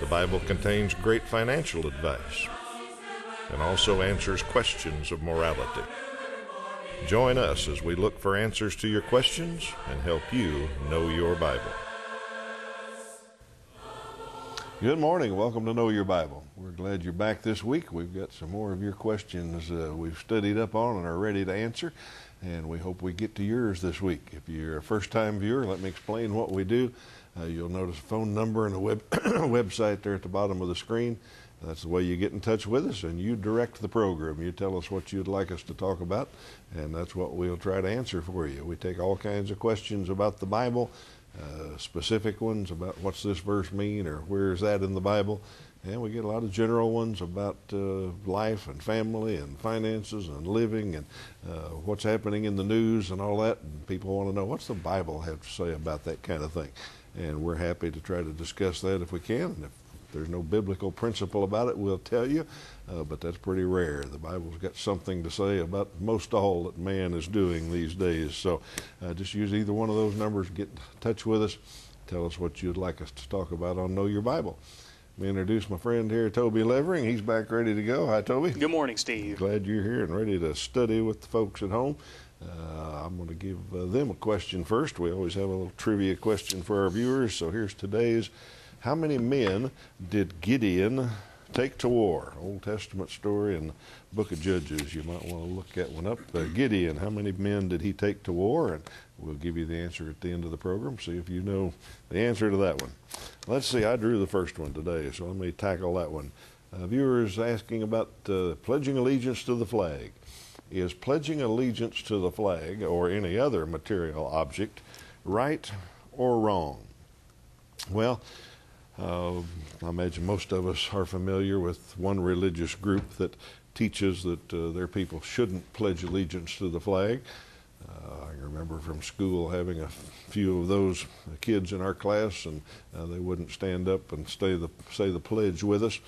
The Bible contains great financial advice and also answers questions of morality. Join us as we look for answers to your questions and help you know your Bible. Good morning. Welcome to Know Your Bible. We're glad you're back this week. We've got some more of your questions uh, we've studied up on and are ready to answer, and we hope we get to yours this week. If you're a first time viewer, let me explain what we do. Uh, you'll notice a phone number and a web website there at the bottom of the screen. That's the way you get in touch with us, and you direct the program. You tell us what you'd like us to talk about, and that's what we'll try to answer for you. We take all kinds of questions about the Bible, uh, specific ones about what's this verse mean or where is that in the Bible, and we get a lot of general ones about uh, life and family and finances and living and uh, what's happening in the news and all that. And people want to know what's the Bible have to say about that kind of thing and we're happy to try to discuss that if we can. And if there's no biblical principle about it, we'll tell you, uh, but that's pretty rare. The Bible's got something to say about most all that man is doing these days. So uh, just use either one of those numbers, get in touch with us, tell us what you'd like us to talk about on Know Your Bible. Let me introduce my friend here, Toby Levering. He's back ready to go. Hi, Toby. Good morning, Steve. Glad you're here and ready to study with the folks at home. Uh, I'm going to give uh, them a question first. We always have a little trivia question for our viewers. So here's today's How many men did Gideon take to war? Old Testament story in the book of Judges. You might want to look that one up. Uh, Gideon, how many men did he take to war? And we'll give you the answer at the end of the program. See if you know the answer to that one. Let's see, I drew the first one today, so let me tackle that one. Uh, viewers asking about uh, pledging allegiance to the flag is pledging allegiance to the flag or any other material object right or wrong? Well, uh, I imagine most of us are familiar with one religious group that teaches that uh, their people shouldn't pledge allegiance to the flag. Uh, I remember from school having a few of those kids in our class, and uh, they wouldn't stand up and stay the, say the pledge with us.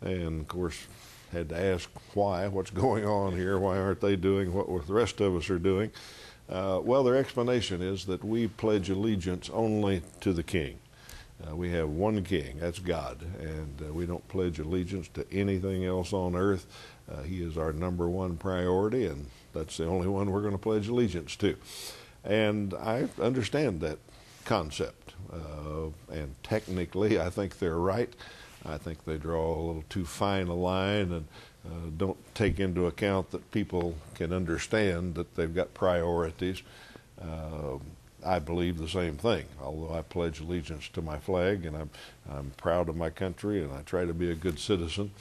And of course, had to ask why, what's going on here, why aren't they doing what the rest of us are doing? Uh, well, their explanation is that we pledge allegiance only to the king. Uh, we have one king, that's God, and uh, we don't pledge allegiance to anything else on earth. Uh, he is our number one priority, and that's the only one we're going to pledge allegiance to. And I understand that concept, uh, and technically, I think they're right. I think they draw a little too fine a line and uh, don't take into account that people can understand that they've got priorities. Uh, I believe the same thing, although I pledge allegiance to my flag and I'm, I'm proud of my country and I try to be a good citizen.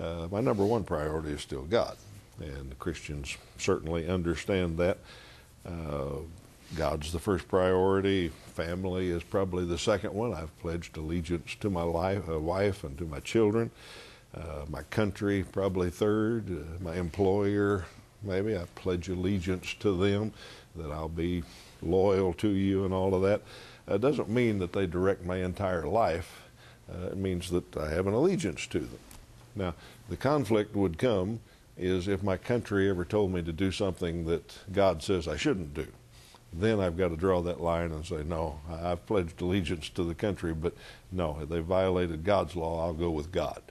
Uh, my number one priority is still God, and the Christians certainly understand that. God's the first priority. Family is probably the second one. I've pledged allegiance to my life, uh, wife and to my children. Uh, my country probably third. Uh, my employer, maybe I pledge allegiance to them that I'll be loyal to you and all of that. It doesn't mean that they direct my entire life. Uh, it means that I have an allegiance to them. Now, the conflict would come is if my country ever told me to do something that God says I shouldn't do then I've got to draw that line and say, no, I've pledged allegiance to the country, but no, they violated God's law. I'll go with God.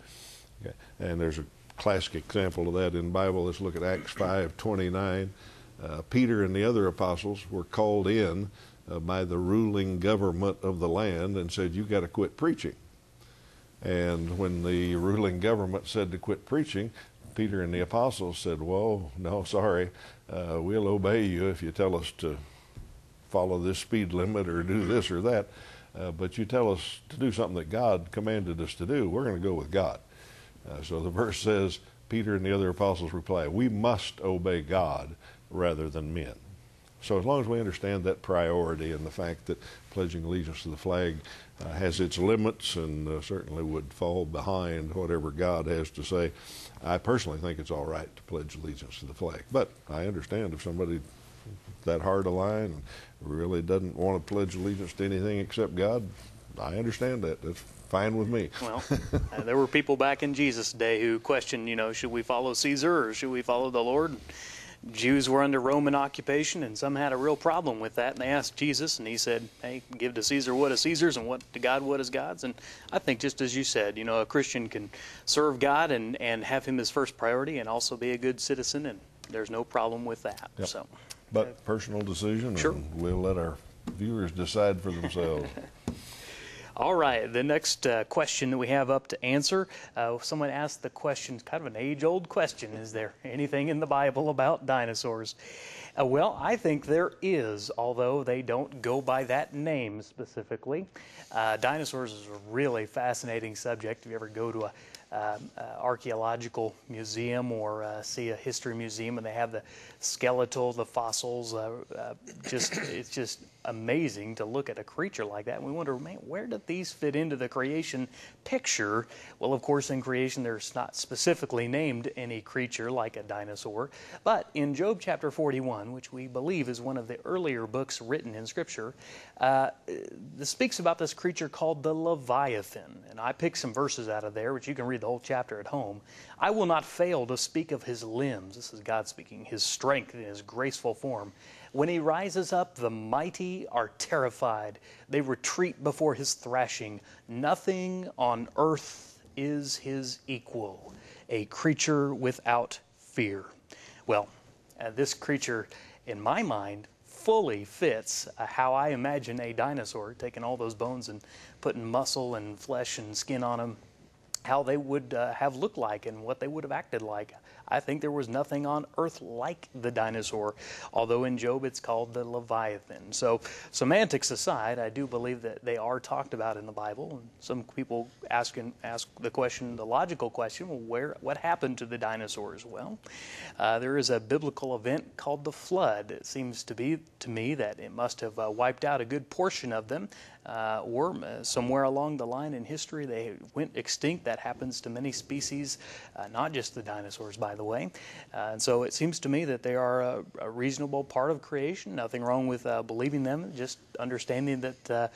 Okay. And there's a classic example of that in the Bible. Let's look at Acts 5 29. Uh, Peter and the other apostles were called in uh, by the ruling government of the land and said, You've got to quit preaching. And when the ruling government said to quit preaching, Peter and the apostles said, Whoa, no, sorry, uh, we'll obey you if you tell us to follow this speed limit or do this or that. Uh, but you tell us to do something that God commanded us to do, we're going to go with God. Uh, so the verse says, Peter and the other apostles reply, We must obey God rather than men. So as long as we understand that priority and the fact that pledging allegiance to the flag uh, has its limits and uh, certainly would fall behind whatever God has to say, I personally think it's all right to pledge allegiance to the flag. But I understand if somebody that hard a line really doesn't want to pledge allegiance to anything except God, I understand that. That's fine with me. Well, uh, there were people back in Jesus' day who questioned, you know, should we follow Caesar or should we follow the Lord? Jews were under Roman occupation, and some had a real problem with that. And they asked Jesus, and he said, "Hey, give to Caesar what is Caesar's, and what to God what is God's." And I think, just as you said, you know, a Christian can serve God and and have Him as first priority, and also be a good citizen, and there's no problem with that. Yep. So, But personal decision, Sure. and we'll let our viewers decide for themselves. all right. The next uh, question that we have up to answer, uh, someone asked the question, kind of an age-old question: Is there anything in the Bible about dinosaurs? Uh, well, I think there is, although they don't go by that name specifically. Uh, dinosaurs is a really fascinating subject. If you ever go to a um, uh, archaeological museum or uh, see a history museum and they have the skeletal, the fossils. Uh, uh, just it's just amazing to look at a creature like that. And we wonder, man, where did these fit into the creation picture? Well, of course, in creation, there's not specifically named any creature like a dinosaur, but in Job chapter 41, which we believe is one of the earlier books written in Scripture, uh, this speaks about this creature called the Leviathan. And I picked some verses out of there, which you can read the whole chapter at home. I will not fail to speak of his limbs. This is God speaking, his strength and his graceful form. When he rises up, the mighty are terrified. They retreat before his thrashing. Nothing on earth is his equal, a creature without fear. Well, uh, this creature, in my mind, fully fits uh, how I imagine a dinosaur, taking all those bones and putting muscle and flesh and skin on them, how they would uh, have looked like and what they would have acted like. I think there was nothing on earth like the dinosaur, although in Job it's called the Leviathan. So, semantics aside, I do believe that they are talked about in the Bible. And some people ask, and ask the question, the logical question, well, where, what happened to the dinosaurs? Well, uh, there is a biblical event called the flood. It seems to be to me that it must have uh, wiped out a good portion of them, uh, or somewhere along the line in history they went extinct. That happens to many species, uh, not just the dinosaurs, by the way. Uh, and so it seems to me that they are a, a reasonable part of creation. Nothing wrong with uh, believing them, just understanding that uh,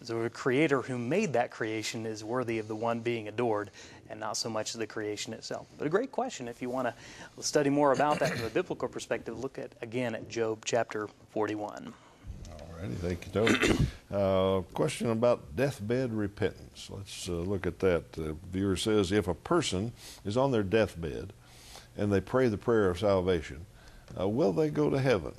the creator who made that creation is worthy of the one being adored and not so much the creation itself. But a great question. If you want to study more about that from a biblical perspective, look at again at Job chapter 41. Alrighty, thank you, Tony. Uh, question about deathbed repentance. Let's uh, look at that. The viewer says if a person is on their deathbed and they pray the prayer of salvation, uh, will they go to heaven?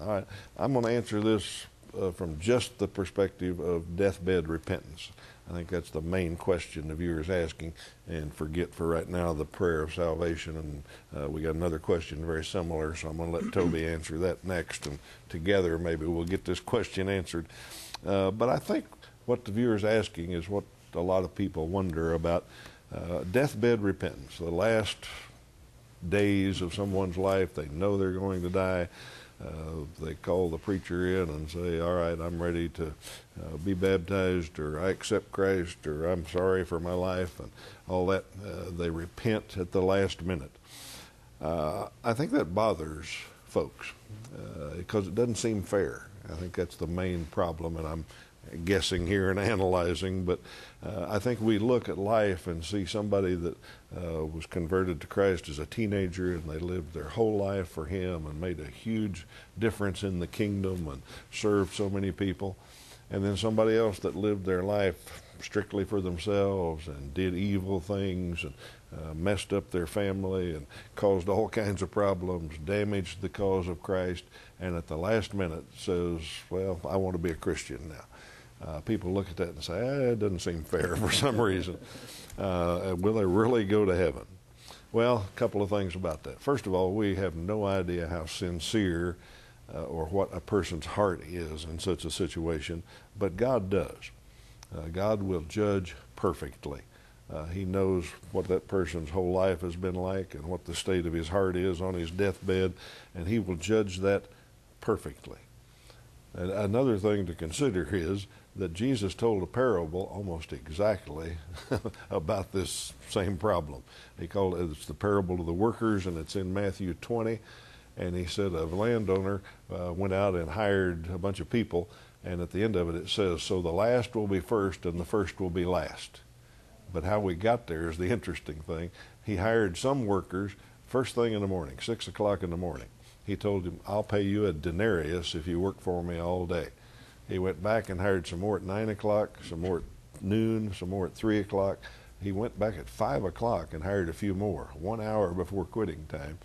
All right, I'm going to answer this uh, from just the perspective of deathbed repentance. I think that's the main question the viewer is asking, and forget for right now the prayer of salvation. And uh, we got another question very similar, so I'm going to let Toby answer that next, and together maybe we'll get this question answered. Uh, but I think what the viewer is asking is what a lot of people wonder about uh, deathbed repentance, the last days of someone's life. They know they're going to die. Uh, they call the preacher in and say, All right, I'm ready to uh, be baptized, or I accept Christ, or I'm sorry for my life, and all that. Uh, they repent at the last minute. Uh, I think that bothers folks because it doesn't seem fair. I think that's the main problem, and I'm guessing here and analyzing, but uh, I think we look at life and see somebody that uh, was converted to Christ as a teenager and they lived their whole life for Him and made a huge difference in the kingdom and served so many people. And then somebody else that lived their life strictly for themselves and did evil things and uh, messed up their family and caused all kinds of problems, damaged the cause of Christ, and at the last minute says, Well, I want to be a Christian now. Uh, people look at that and say, eh, it doesn't seem fair for some reason. Uh, will they really go to heaven? Well, a couple of things about that. First of all, we have no idea how sincere uh, or what a person's heart is in such a situation, but God does. Uh, God will judge perfectly. Uh, he knows what that person's whole life has been like and what the state of his heart is on his deathbed, and He will judge that perfectly. And another thing to consider is that Jesus told a parable almost exactly about this same problem. He called it it's the parable of the workers, and it's in Matthew 20. And he said a landowner uh, went out and hired a bunch of people, and at the end of it it says, "So the last will be first, and the first will be last." But how we got there is the interesting thing. He hired some workers first thing in the morning, six o'clock in the morning. He told him, "I'll pay you a denarius if you work for me all day." He went back and hired some more at 9 o'clock, some more at noon, some more at 3 o'clock. He went back at 5 o'clock and hired a few more, one hour before quitting time.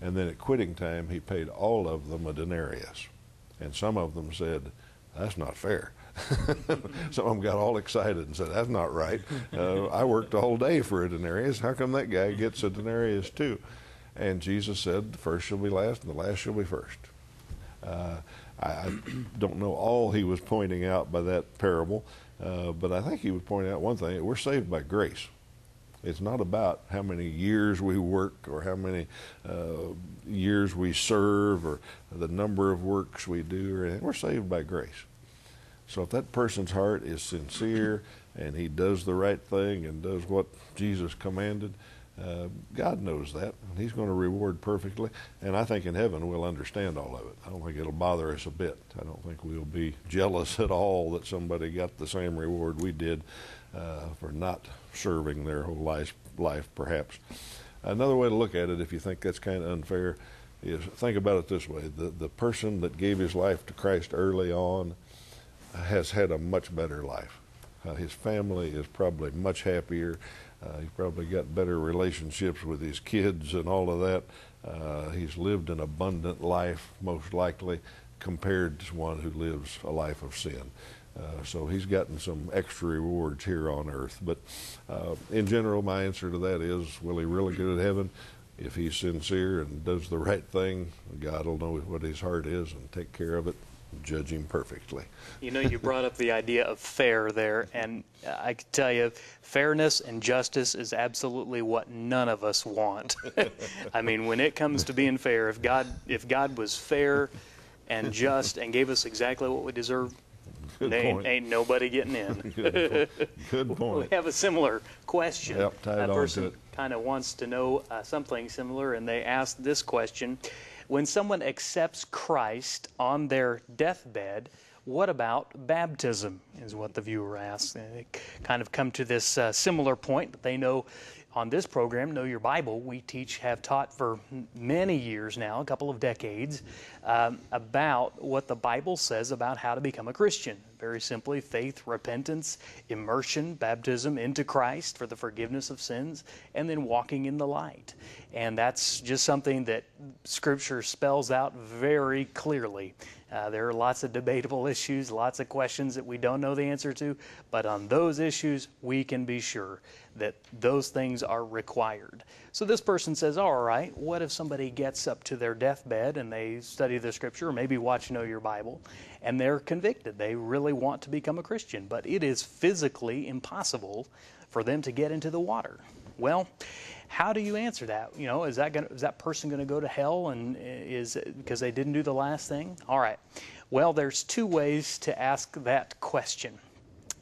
And then at quitting time, he paid all of them a denarius. And some of them said, That's not fair. some of them got all excited and said, That's not right. Uh, I worked all day for a denarius. How come that guy gets a denarius too? And Jesus said, The first shall be last, and the last shall be first. Uh, I, I don't know all he was pointing out by that parable, uh, but I think he was pointing out one thing: we're saved by grace. It's not about how many years we work or how many uh, years we serve or the number of works we do. Or anything. We're saved by grace. So if that person's heart is sincere and he does the right thing and does what Jesus commanded, uh, God knows that, and He's going to reward perfectly. And I think in heaven we'll understand all of it. I don't think it'll bother us a bit. I don't think we'll be jealous at all that somebody got the same reward we did uh, for not serving their whole life, life, perhaps. Another way to look at it, if you think that's kind of unfair, is think about it this way: the the person that gave his life to Christ early on has had a much better life. Uh, his family is probably much happier. Uh, he's probably got better relationships with his kids and all of that. Uh, he's lived an abundant life, most likely, compared to one who lives a life of sin. Uh, so he's gotten some extra rewards here on earth. But uh, in general, my answer to that is will he really get to heaven? If he's sincere and does the right thing, God will know what his heart is and take care of it judge him perfectly. You know, you brought up the idea of fair there, and I can tell you, fairness and justice is absolutely what none of us want. I mean, when it comes to being fair, if God if God was fair and just and gave us exactly what we deserve, ain't, ain't, nobody getting in. Good, Good point. We have a similar question. Yep, that person kind of wants to know uh, something similar, and they asked this question when someone accepts Christ on their deathbed, what about baptism? Is what the viewer asks. they kind of come to this uh, similar point they know on this program, Know Your Bible, we teach, have taught for many years now, a couple of decades, um, about what the Bible says about how to become a Christian. Very simply, faith, repentance, immersion, baptism into Christ for the forgiveness of sins, and then walking in the light. And that's just something that Scripture spells out very clearly. Uh, there are lots of debatable issues, lots of questions that we don't know the answer to, but on those issues, we can be sure that those things are required. So this person says, All right, what if somebody gets up to their deathbed and they study the scripture, or maybe watch Know Your Bible, and they're convicted? They really want to become a Christian, but it is physically impossible for them to get into the water. Well, how do you answer that? You know, is that gonna, is that person going to go to hell and uh, is because they didn't do the last thing? All right. Well, there's two ways to ask that question.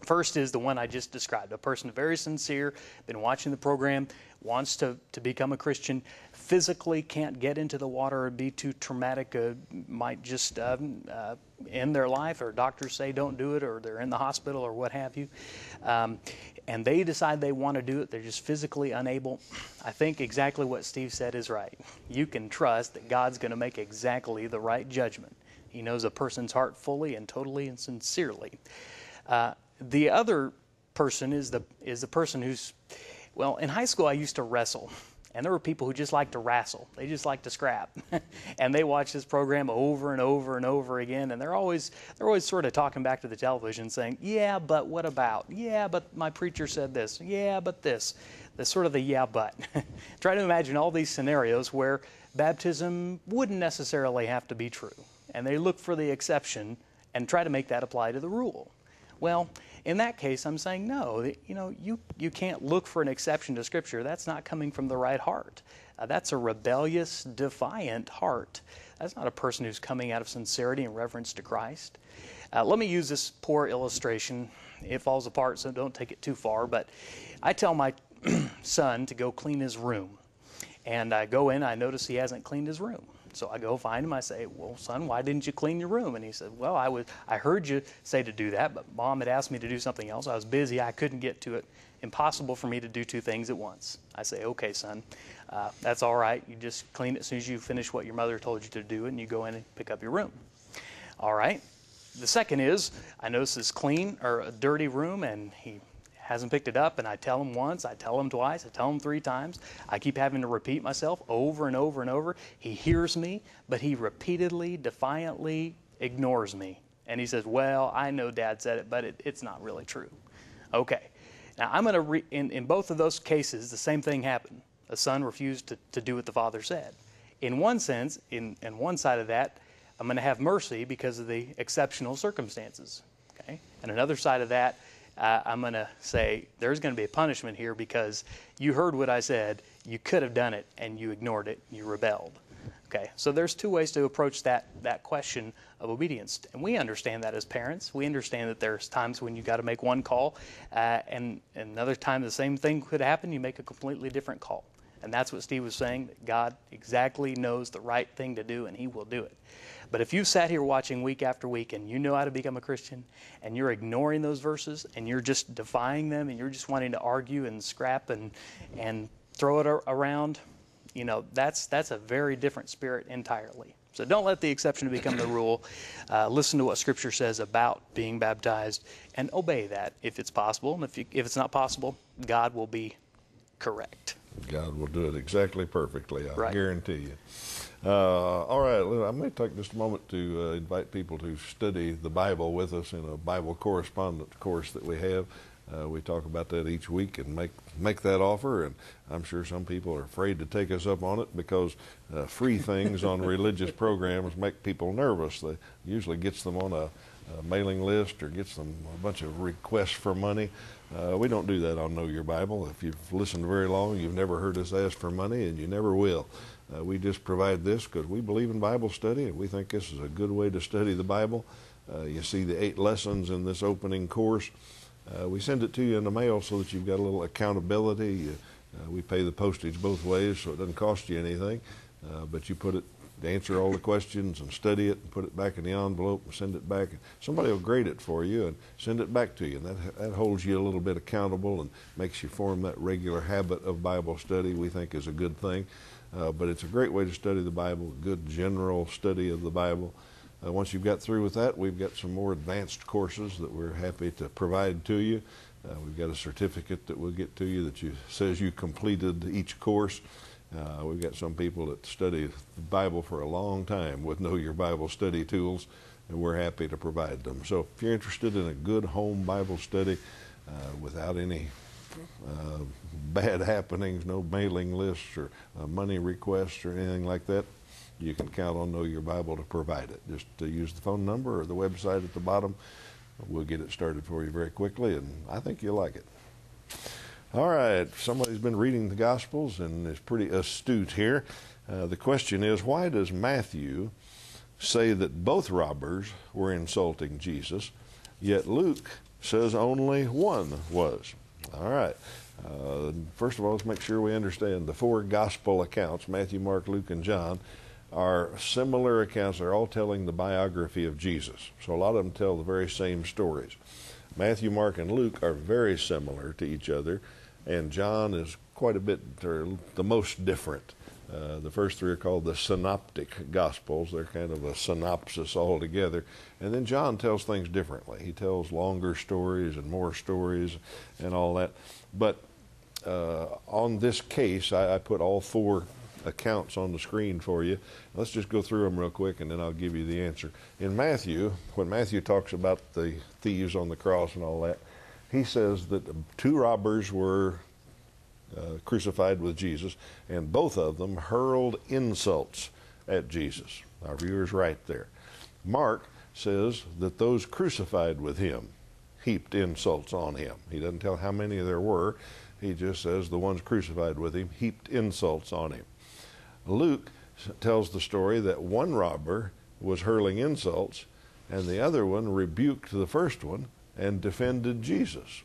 First is the one I just described. A person very sincere, been watching the program, wants to, to become a Christian, physically can't get into the water or be too traumatic, uh, might just um, uh, end their life, or doctors say don't do it, or they're in the hospital, or what have you. Um, and they decide they want to do it, they're just physically unable. I think exactly what Steve said is right. You can trust that God's going to make exactly the right judgment. He knows a person's heart fully and totally and sincerely. Uh, the other person is the is the person who's well, in high school, I used to wrestle. And there were people who just like to wrestle. They just like to scrap. and they watch this program over and over and over again. And they're always, they're always sort of talking back to the television saying, yeah, but what about? Yeah, but my preacher said this. Yeah, but this. The sort of the yeah, but. Try to imagine all these scenarios where baptism wouldn't necessarily have to be true. And they look for the exception and try to make that apply to the rule. Well, In that case, I'm saying no. You know, you you can't look for an exception to Scripture. That's not coming from the right heart. Uh, that's a rebellious, defiant heart. That's not a person who's coming out of sincerity and reverence to Christ. Uh, let me use this poor illustration. It falls apart, so don't take it too far. But I tell my son to go clean his room. And I go in, I notice he hasn't cleaned his room. So I go find him. I say, "Well, son, why didn't you clean your room?" And he said, "Well, I was I heard you say to do that, but mom had asked me to do something else. I was busy. I couldn't get to it. Impossible for me to do two things at once." I say, "Okay, son, uh, that's all right. You just clean it as soon as you finish what your mother told you to do, and you go in and pick up your room." All right. The second is I notice this clean or a dirty room, and he hasn't picked it up, and I tell him once, I tell him twice, I tell him three times. I keep having to repeat myself over and over and over. He hears me, but he repeatedly, defiantly ignores me. And he says, Well, I know dad said it, but it, it's not really true. Okay. Now, I'm going to, re- in, in both of those cases, the same thing happened. A son refused to, to do what the father said. In one sense, in, in one side of that, I'm going to have mercy because of the exceptional circumstances. Okay? And another side of that, uh, I'm going to say there's going to be a punishment here because you heard what I said, you could have done it, and you ignored it, you rebelled. Okay, so there's two ways to approach that that question of obedience, and we understand that as parents. We understand that there's times when you got to make one call, uh, and another time the same thing could happen. You make a completely different call, and that's what Steve was saying. That God exactly knows the right thing to do, and He will do it. But if you've sat here watching week after week and you know how to become a Christian and you're ignoring those verses and you're just defying them and you're just wanting to argue and scrap and, and throw it around, you know, that's, that's a very different spirit entirely. So don't let the exception become the rule. Uh, listen to what Scripture says about being baptized and obey that if it's possible. And if, you, if it's not possible, God will be correct. God will do it exactly perfectly, I right. guarantee you. Uh, all right, I may take just a moment to uh, invite people to study the Bible with us in a Bible correspondent course that we have. Uh, we talk about that each week and make make that offer, and I'm sure some people are afraid to take us up on it because uh, free things on religious programs make people nervous. They usually gets them on a, a mailing list or gets them a bunch of requests for money. Uh, we don't do that on Know Your Bible. If you've listened very long, you've never heard us ask for money, and you never will. Uh, we just provide this because we believe in Bible study and we think this is a good way to study the Bible. Uh, you see the eight lessons in this opening course. Uh, we send it to you in the mail so that you've got a little accountability. Uh, we pay the postage both ways so it doesn't cost you anything, uh, but you put it answer all the questions and study it and put it back in the envelope and send it back. Somebody will grade it for you and send it back to you. And that, that holds you a little bit accountable and makes you form that regular habit of Bible study, we think is a good thing. Uh, but it's a great way to study the Bible, a good general study of the Bible. Uh, once you've got through with that, we've got some more advanced courses that we're happy to provide to you. Uh, we've got a certificate that we'll get to you that you, says you completed each course. Uh, we've got some people that study the Bible for a long time with Know Your Bible study tools, and we're happy to provide them. So if you're interested in a good home Bible study uh, without any uh, bad happenings, no mailing lists or uh, money requests or anything like that, you can count on Know Your Bible to provide it. Just to use the phone number or the website at the bottom. We'll get it started for you very quickly, and I think you'll like it. All right, somebody's been reading the Gospels and is pretty astute here. Uh, the question is why does Matthew say that both robbers were insulting Jesus, yet Luke says only one was? All right. Uh, first of all, let's make sure we understand the four gospel accounts Matthew, Mark, Luke, and John are similar accounts. They're all telling the biography of Jesus. So a lot of them tell the very same stories. Matthew, Mark, and Luke are very similar to each other, and John is quite a bit, or the most different. Uh, the first three are called the synoptic gospels. They're kind of a synopsis altogether. And then John tells things differently. He tells longer stories and more stories and all that. But uh, on this case, I, I, put all four accounts on the screen for you. Let's just go through them real quick and then I'll give you the answer. In Matthew, when Matthew talks about the thieves on the cross and all that, he says that two robbers were uh, crucified with Jesus, and both of them hurled insults at Jesus. Our viewer's right there. Mark says that those crucified with him heaped insults on him. He doesn't tell how many there were. He just says the ones crucified with him heaped insults on him. Luke tells the story that one robber was hurling insults and the other one rebuked the first one and defended Jesus.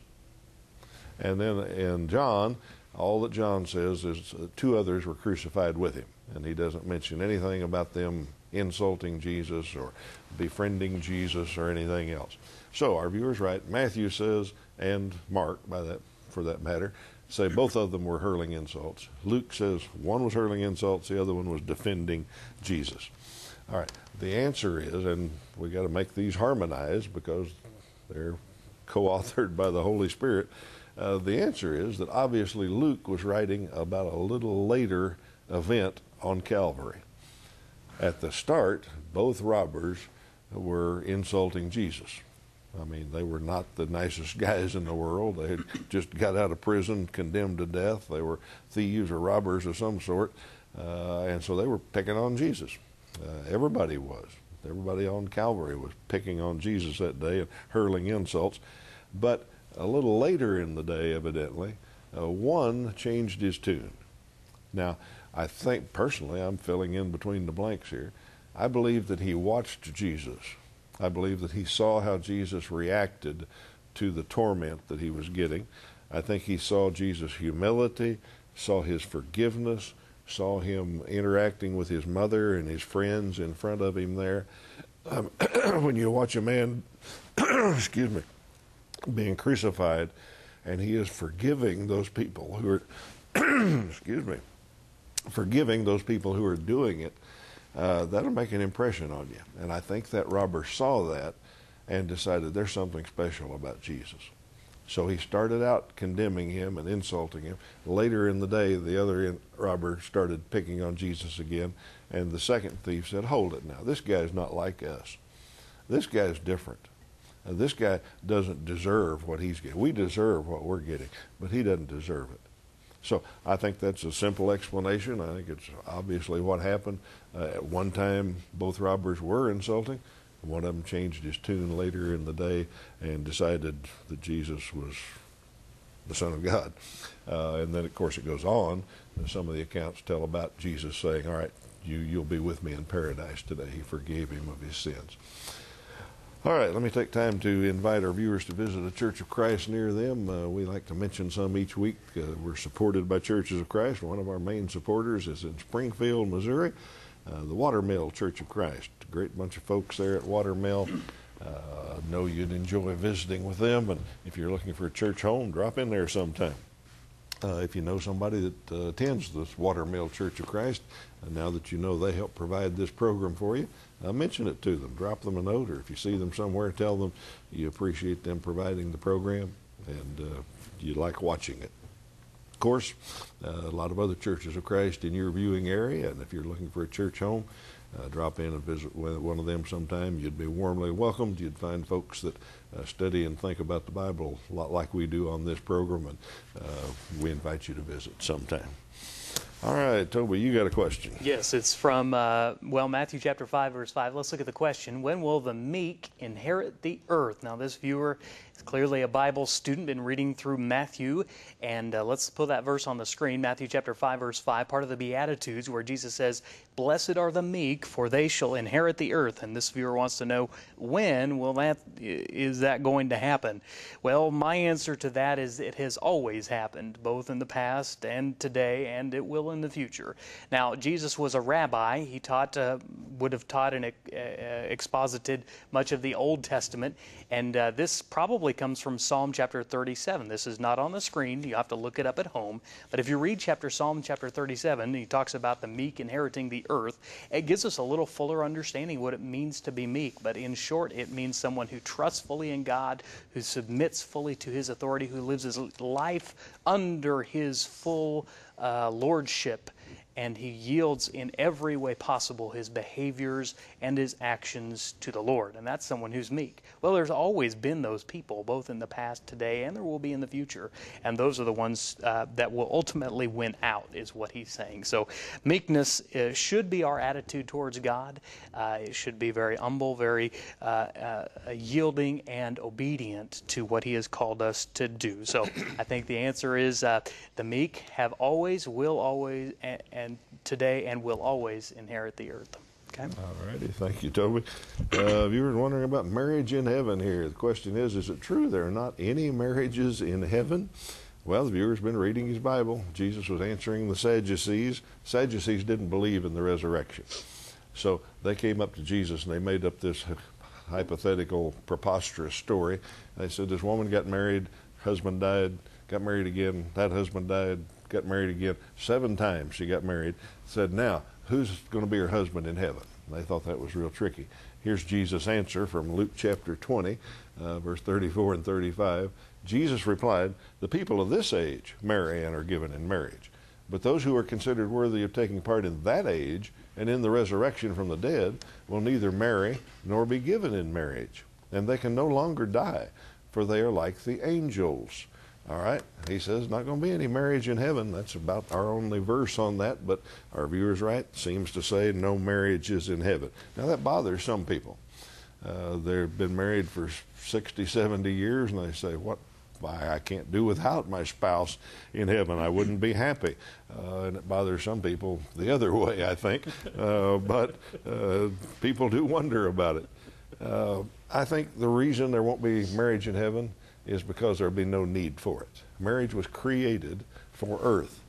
And then in John, all that John says is uh, two others were crucified with him. And he doesn't mention anything about them insulting Jesus or befriending Jesus or anything else. So our viewers right. Matthew says, and Mark, by that for that matter, say both of them were hurling insults. Luke says one was hurling insults, the other one was defending Jesus. All right. The answer is, and we got to make these harmonized because they're co-authored by the Holy Spirit. Uh, the answer is that obviously Luke was writing about a little later event on Calvary. At the start, both robbers were insulting Jesus. I mean, they were not the nicest guys in the world. They had just got out of prison, condemned to death. They were thieves or robbers of some sort. Uh, and so they were picking on Jesus. Uh, everybody was. Everybody on Calvary was picking on Jesus that day and hurling insults. But a little later in the day, evidently, uh, one changed his tune. Now, I think personally, I'm filling in between the blanks here. I believe that he watched Jesus. I believe that he saw how Jesus reacted to the torment that he was getting. I think he saw Jesus' humility, saw his forgiveness, saw him interacting with his mother and his friends in front of him there. Um, when you watch a man, excuse me, being crucified, and he is forgiving those people who are, excuse me, forgiving those people who are doing it, uh, that'll make an impression on you. And I think that robber saw that and decided there's something special about Jesus. So he started out condemning him and insulting him. Later in the day, the other robber started picking on Jesus again, and the second thief said, Hold it now. This guy's not like us. This guy's different. Uh, this guy doesn't deserve what he's getting. We deserve what we're getting, but he doesn't deserve it. So I think that's a simple explanation. I think it's obviously what happened. Uh, at one time, both robbers were insulting. One of them changed his tune later in the day and decided that Jesus was the Son of God. Uh, and then, of course, it goes on. Some of the accounts tell about Jesus saying, "All right, you you'll be with me in paradise today." He forgave him of his sins. All right, let me take time to invite our viewers to visit a Church of Christ near them. Uh, we like to mention some each week. Uh, we're supported by Churches of Christ. One of our main supporters is in Springfield, Missouri, uh, the Watermill Church of Christ. A great bunch of folks there at Watermill. Uh, know you'd enjoy visiting with them, and if you're looking for a church home, drop in there sometime. Uh, if you know somebody that uh, attends this Watermill Church of Christ, uh, now that you know they help provide this program for you, uh, mention it to them. Drop them a note, or if you see them somewhere, tell them you appreciate them providing the program and uh, you like watching it. Of course, uh, a lot of other churches of Christ in your viewing area, and if you're looking for a church home, uh, drop in and visit one of them sometime. You'd be warmly welcomed. You'd find folks that uh, study and think about the Bible a lot like we do on this program, and uh, we invite you to visit sometime. All right, Toby, you got a question. Yes, it's from, uh, well, Matthew chapter 5, verse 5. Let's look at the question When will the meek inherit the earth? Now, this viewer clearly a Bible student, been reading through Matthew, and uh, let's put that verse on the screen. Matthew chapter 5, verse 5, part of the Beatitudes, where Jesus says, Blessed are the meek, for they shall inherit the earth. And this viewer wants to know, when will that, is that going to happen? Well, my answer to that is it has always happened, both in the past and today, and it will in the future. Now, Jesus was a rabbi. He taught, uh, would have taught and uh, exposited much of the Old Testament, and uh, this probably comes from Psalm chapter 37. This is not on the screen. You have to look it up at home. But if you read chapter Psalm chapter 37, he talks about the meek inheriting the earth. It gives us a little fuller understanding what it means to be meek. But in short, it means someone who trusts fully in God, who submits fully to His authority, who lives his life under His full uh, lordship and he yields in every way possible his behaviors and his actions to the Lord. And that's someone who's meek. Well, there's always been those people, both in the past, today, and there will be in the future. And those are the ones uh, that will ultimately win out, is what he's saying. So, meekness uh, should be our attitude towards God. Uh, it should be very humble, very uh, uh, yielding, and obedient to what he has called us to do. So, I think the answer is uh, the meek have always, will always, and, and today and will always inherit the earth. Okay. All righty. Thank you, Toby. Uh, you were wondering about marriage in heaven here. The question is Is it true there are not any marriages in heaven? Well, the viewer's been reading his Bible. Jesus was answering the Sadducees. Sadducees didn't believe in the resurrection. So they came up to Jesus and they made up this hypothetical, preposterous story. They said this woman got married, husband died, got married again, that husband died, got married again. Seven times she got married. Said, now, who's going to be her husband in heaven? They thought that was real tricky. Here's Jesus' answer from Luke chapter 20, uh, verse 34 and 35. Jesus replied, The people of this age marry and are given in marriage. But those who are considered worthy of taking part in that age and in the resurrection from the dead will neither marry nor be given in marriage. And they can no longer die, for they are like the angels. All right. He says, not going to be any marriage in heaven. That's about our only verse on that, but our viewer's right. Seems to say no marriage is in heaven. Now, that bothers some people. Uh, they've been married for 60, 70 years, and they say, what? Why, I can't do without my spouse in heaven. I wouldn't be happy. Uh, and it bothers some people the other way, I think. Uh, but uh, people do wonder about it. Uh, I think the reason there won't be marriage in heaven is because there'll be no need for it. Marriage was created for earth.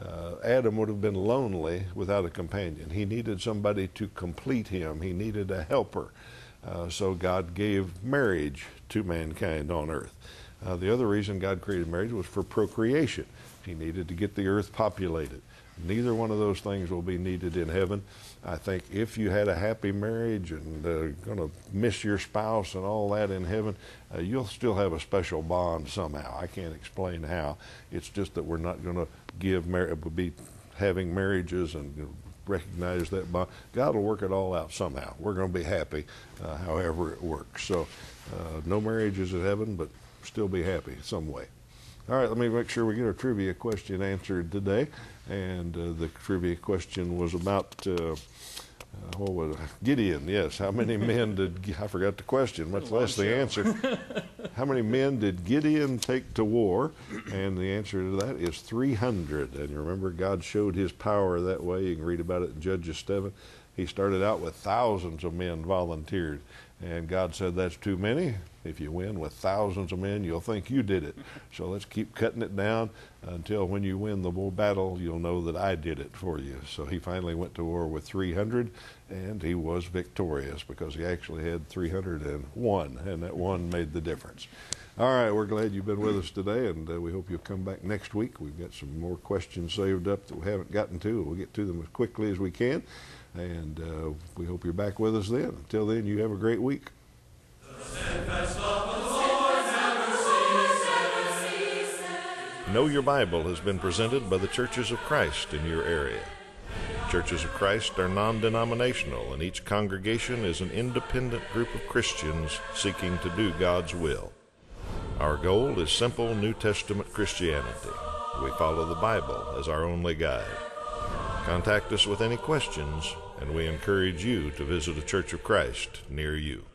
Uh, Adam would have been lonely without a companion. He needed somebody to complete him, he needed a helper. Uh, so God gave marriage to mankind on earth. Uh, the other reason God created marriage was for procreation. He needed to get the earth populated. Neither one of those things will be needed in heaven. I think if you had a happy marriage and uh, going to miss your spouse and all that in heaven, uh, you'll still have a special bond somehow. I can't explain how. It's just that we're not going to give mar- be having marriages and you know, recognize that bond. God will work it all out somehow. We're going to be happy, uh, however it works. So, uh, no marriages in heaven, but still be happy some way. All right, let me make sure we get our trivia question answered today. And uh, the trivia question was about uh, uh, what was it? Gideon. Yes, how many men did I forgot the question, much less the answer. how many men did Gideon take to war? And the answer to that is 300. And you remember, God showed His power that way. You can read about it in Judges 7. He started out with thousands of men volunteered, and God said, That's too many. If you win with thousands of men, you'll think you did it. So let's keep cutting it down until when you win the battle, you'll know that I did it for you. So he finally went to war with 300, and he was victorious because he actually had 301, and that one made the difference. All right, we're glad you've been with us today, and uh, we hope you'll come back next week. We've got some more questions saved up that we haven't gotten to. We'll get to them as quickly as we can, and uh, we hope you're back with us then. Until then, you have a great week. Know Your Bible has been presented by the Churches of Christ in your area. Churches of Christ are non denominational, and each congregation is an independent group of Christians seeking to do God's will. Our goal is simple New Testament Christianity. We follow the Bible as our only guide. Contact us with any questions, and we encourage you to visit a Church of Christ near you.